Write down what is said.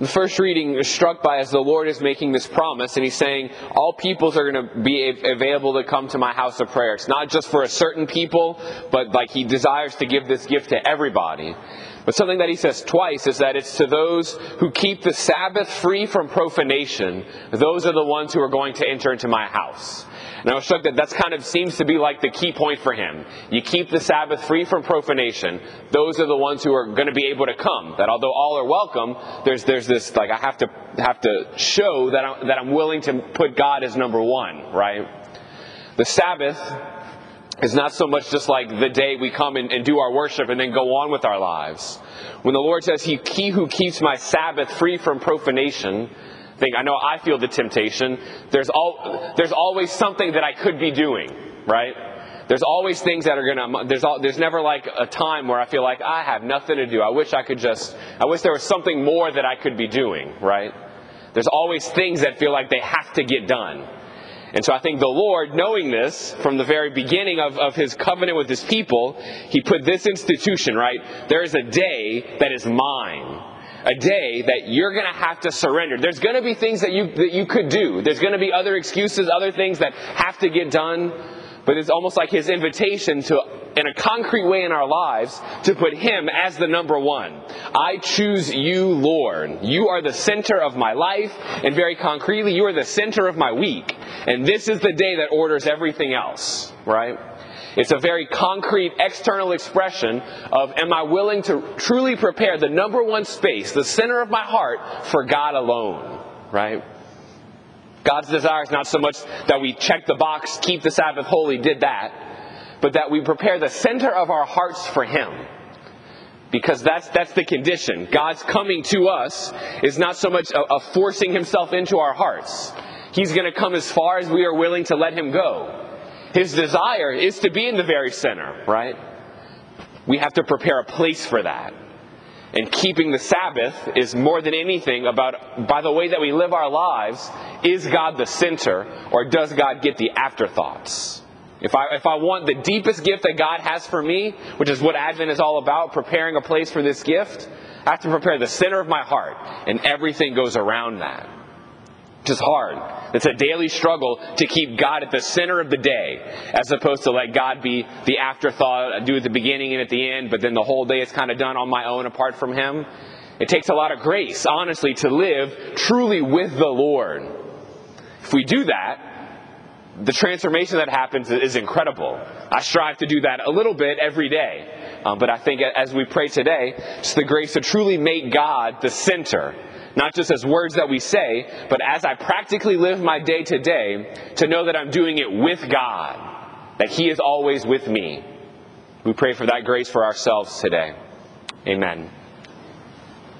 The first reading is struck by as the Lord is making this promise, and He's saying, All peoples are going to be available to come to my house of prayer. It's not just for a certain people, but like He desires to give this gift to everybody. But something that He says twice is that it's to those who keep the Sabbath free from profanation. Those are the ones who are going to enter into my house. And I was struck that that kind of seems to be like the key point for him. You keep the Sabbath free from profanation. Those are the ones who are going to be able to come. That although all are welcome, there's there's this like I have to have to show that I'm, that I'm willing to put God as number one, right? The Sabbath is not so much just like the day we come and, and, do our worship and then go on with our lives. When the Lord says, he, he who keeps my Sabbath free from profanation, think, I know I feel the temptation. There's, all, there's always something that I could be doing, right? There's always things that are gonna. There's all, there's never like a time where I feel like I have nothing to do. I wish I could just. I wish there was something more that I could be doing. Right? There's always things that feel like they have to get done. And so I think the Lord, knowing this from the very beginning of, of his covenant with his people, he put this institution, right? There is a day that is mine a day that you're going to have to surrender. There's going to be things that you, that you could do. There's going to be other excuses, other things that have to get done. But it's almost like his invitation to, in a concrete way in our lives, to put him as the number one. I choose you, Lord. You are the center of my life, and very concretely, you are the center of my week. And this is the day that orders everything else, right? It's a very concrete external expression of am I willing to truly prepare the number one space, the center of my heart, for God alone, right? God's desire is not so much that we check the box, keep the Sabbath holy, did that, but that we prepare the center of our hearts for Him. Because that's, that's the condition. God's coming to us is not so much a, a forcing Himself into our hearts. He's going to come as far as we are willing to let Him go. His desire is to be in the very center, right? We have to prepare a place for that. And keeping the Sabbath is more than anything about, by the way that we live our lives, is God the center or does God get the afterthoughts? If I, if I want the deepest gift that God has for me, which is what Advent is all about, preparing a place for this gift, I have to prepare the center of my heart, and everything goes around that is hard. It's a daily struggle to keep God at the center of the day, as opposed to let God be the afterthought, I do at the beginning and at the end, but then the whole day is kind of done on my own apart from Him. It takes a lot of grace, honestly, to live truly with the Lord. If we do that, the transformation that happens is incredible. I strive to do that a little bit every day. Um, but I think as we pray today, it's the grace to truly make God the center not just as words that we say, but as I practically live my day to day, to know that I'm doing it with God, that He is always with me. We pray for that grace for ourselves today. Amen.